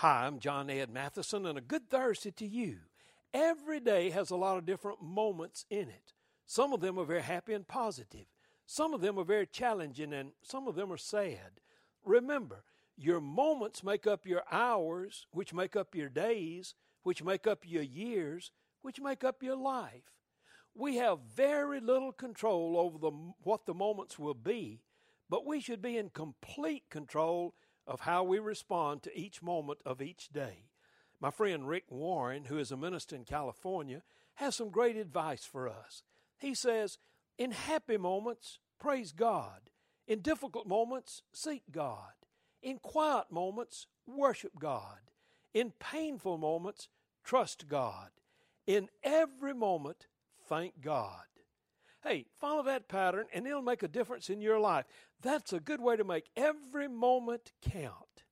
Hi, I'm John Ed Mathison, and a good Thursday to you. Every day has a lot of different moments in it. Some of them are very happy and positive. Some of them are very challenging, and some of them are sad. Remember, your moments make up your hours, which make up your days, which make up your years, which make up your life. We have very little control over the, what the moments will be, but we should be in complete control of how we respond to each moment of each day. My friend Rick Warren, who is a minister in California, has some great advice for us. He says, In happy moments, praise God. In difficult moments, seek God. In quiet moments, worship God. In painful moments, trust God. In every moment, thank God. Hey, follow that pattern and it'll make a difference in your life. That's a good way to make every moment count.